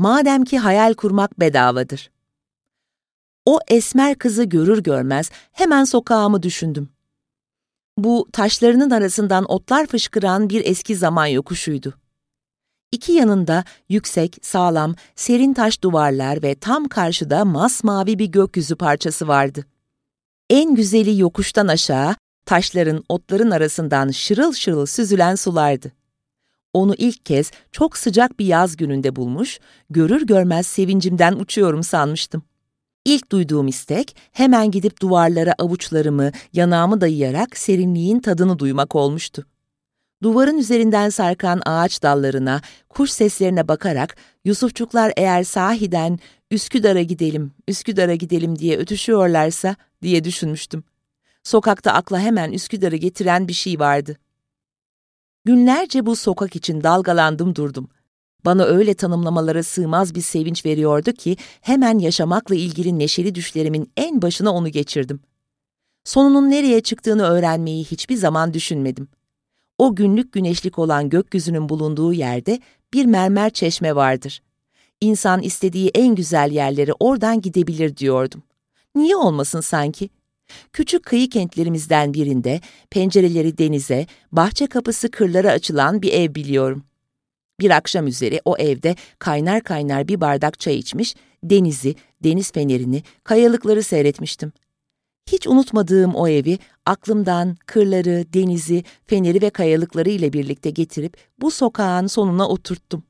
Madem ki hayal kurmak bedavadır. O esmer kızı görür görmez hemen sokağımı düşündüm. Bu taşlarının arasından otlar fışkıran bir eski zaman yokuşuydu. İki yanında yüksek, sağlam, serin taş duvarlar ve tam karşıda masmavi bir gökyüzü parçası vardı. En güzeli yokuştan aşağı, taşların, otların arasından şırıl şırıl süzülen sulardı. Onu ilk kez çok sıcak bir yaz gününde bulmuş, görür görmez sevincimden uçuyorum sanmıştım. İlk duyduğum istek hemen gidip duvarlara avuçlarımı, yanağımı dayayarak serinliğin tadını duymak olmuştu. Duvarın üzerinden sarkan ağaç dallarına, kuş seslerine bakarak Yusufçuklar eğer sahiden Üsküdar'a gidelim, Üsküdar'a gidelim diye ötüşüyorlarsa diye düşünmüştüm. Sokakta akla hemen Üsküdar'ı getiren bir şey vardı. Günlerce bu sokak için dalgalandım durdum. Bana öyle tanımlamalara sığmaz bir sevinç veriyordu ki hemen yaşamakla ilgili neşeli düşlerimin en başına onu geçirdim. Sonunun nereye çıktığını öğrenmeyi hiçbir zaman düşünmedim. O günlük güneşlik olan gökyüzünün bulunduğu yerde bir mermer çeşme vardır. İnsan istediği en güzel yerlere oradan gidebilir diyordum. Niye olmasın sanki? Küçük kıyı kentlerimizden birinde pencereleri denize, bahçe kapısı kırlara açılan bir ev biliyorum. Bir akşam üzeri o evde kaynar kaynar bir bardak çay içmiş, denizi, deniz fenerini, kayalıkları seyretmiştim. Hiç unutmadığım o evi aklımdan kırları, denizi, feneri ve kayalıkları ile birlikte getirip bu sokağın sonuna oturttum.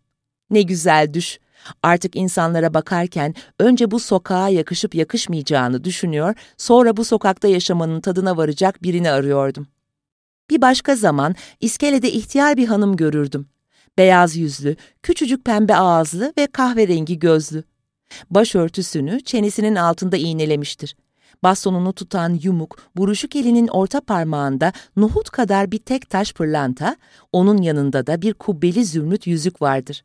Ne güzel düş. Artık insanlara bakarken önce bu sokağa yakışıp yakışmayacağını düşünüyor, sonra bu sokakta yaşamanın tadına varacak birini arıyordum. Bir başka zaman iskelede ihtiyar bir hanım görürdüm. Beyaz yüzlü, küçücük pembe ağızlı ve kahverengi gözlü. Başörtüsünü çenesinin altında iğnelemiştir. Bastonunu tutan yumuk, buruşuk elinin orta parmağında nohut kadar bir tek taş pırlanta, onun yanında da bir kubbeli zümrüt yüzük vardır.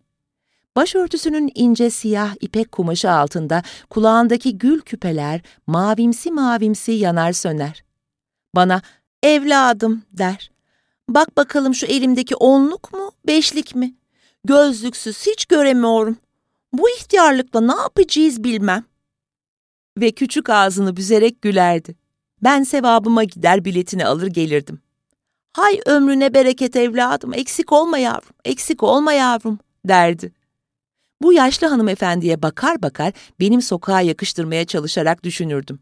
Başörtüsünün ince siyah ipek kumaşı altında kulağındaki gül küpeler mavimsi mavimsi yanar söner. Bana evladım der. Bak bakalım şu elimdeki onluk mu, beşlik mi? Gözlüksüz hiç göremiyorum. Bu ihtiyarlıkla ne yapacağız bilmem. Ve küçük ağzını büzerek gülerdi. Ben sevabıma gider biletini alır gelirdim. Hay ömrüne bereket evladım, eksik olma yavrum, eksik olma yavrum derdi. Bu yaşlı hanımefendiye bakar bakar benim sokağa yakıştırmaya çalışarak düşünürdüm.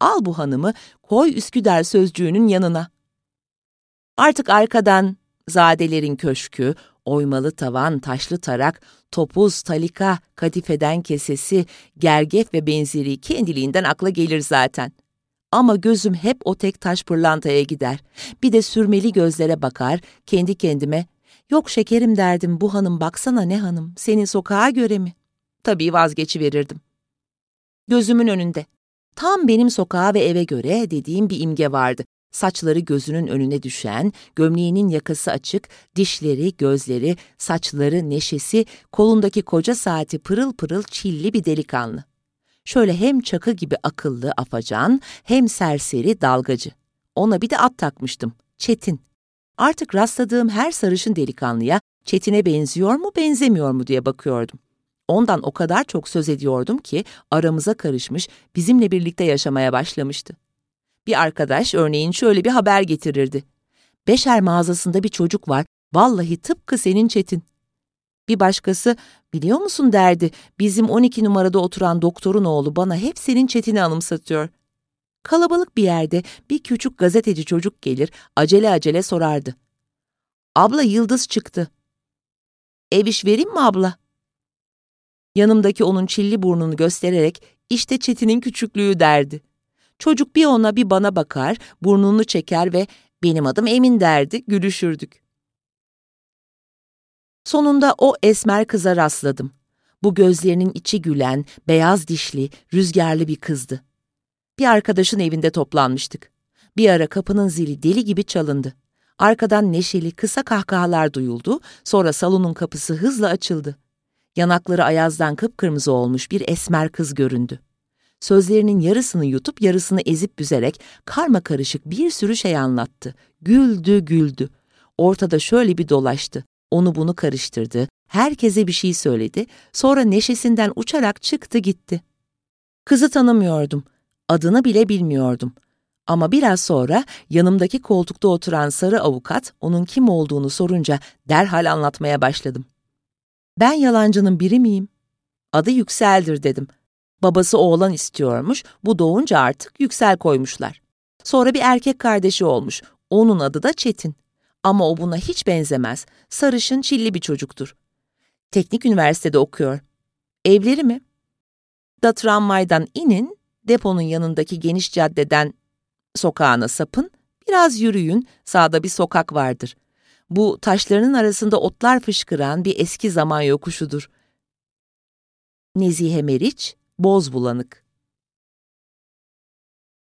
Al bu hanımı, koy Üsküdar sözcüğünün yanına. Artık arkadan zadelerin köşkü, oymalı tavan, taşlı tarak, topuz, talika, kadifeden kesesi, gergef ve benzeri kendiliğinden akla gelir zaten. Ama gözüm hep o tek taş pırlantaya gider. Bir de sürmeli gözlere bakar, kendi kendime, yok şekerim derdim bu hanım baksana ne hanım, senin sokağa göre mi? Tabii vazgeçiverirdim. Gözümün önünde. Tam benim sokağa ve eve göre dediğim bir imge vardı. Saçları gözünün önüne düşen, gömleğinin yakası açık, dişleri, gözleri, saçları, neşesi, kolundaki koca saati pırıl pırıl çilli bir delikanlı. Şöyle hem çakı gibi akıllı, afacan, hem serseri, dalgacı. Ona bir de at takmıştım, Çetin. Artık rastladığım her sarışın delikanlıya Çetin'e benziyor mu, benzemiyor mu diye bakıyordum. Ondan o kadar çok söz ediyordum ki aramıza karışmış, bizimle birlikte yaşamaya başlamıştı. Bir arkadaş örneğin şöyle bir haber getirirdi. Beşer mağazasında bir çocuk var, vallahi tıpkı senin Çetin. Bir başkası, biliyor musun derdi, bizim 12 numarada oturan doktorun oğlu bana hep senin Çetin'i anımsatıyor. Kalabalık bir yerde bir küçük gazeteci çocuk gelir, acele acele sorardı. Abla Yıldız çıktı. Ev iş vereyim mi abla? Yanımdaki onun çilli burnunu göstererek, işte Çetin'in küçüklüğü derdi. Çocuk bir ona bir bana bakar, burnunu çeker ve benim adım Emin derdi, gülüşürdük. Sonunda o esmer kıza rastladım. Bu gözlerinin içi gülen, beyaz dişli, rüzgarlı bir kızdı. Bir arkadaşın evinde toplanmıştık. Bir ara kapının zili deli gibi çalındı. Arkadan neşeli, kısa kahkahalar duyuldu, sonra salonun kapısı hızla açıldı. Yanakları ayazdan kıpkırmızı olmuş bir esmer kız göründü sözlerinin yarısını yutup yarısını ezip büzerek karma karışık bir sürü şey anlattı. Güldü güldü. Ortada şöyle bir dolaştı. Onu bunu karıştırdı. Herkese bir şey söyledi, sonra neşesinden uçarak çıktı gitti. Kızı tanımıyordum, adını bile bilmiyordum. Ama biraz sonra yanımdaki koltukta oturan sarı avukat onun kim olduğunu sorunca derhal anlatmaya başladım. Ben yalancının biri miyim? Adı Yüksel'dir dedim. Babası oğlan istiyormuş, bu doğunca artık Yüksel koymuşlar. Sonra bir erkek kardeşi olmuş, onun adı da Çetin. Ama o buna hiç benzemez, sarışın çilli bir çocuktur. Teknik üniversitede okuyor. Evleri mi? Da tramvaydan inin, deponun yanındaki geniş caddeden sokağına sapın, biraz yürüyün, sağda bir sokak vardır. Bu taşlarının arasında otlar fışkıran bir eski zaman yokuşudur. Nezihe Meriç, Boz Bulanık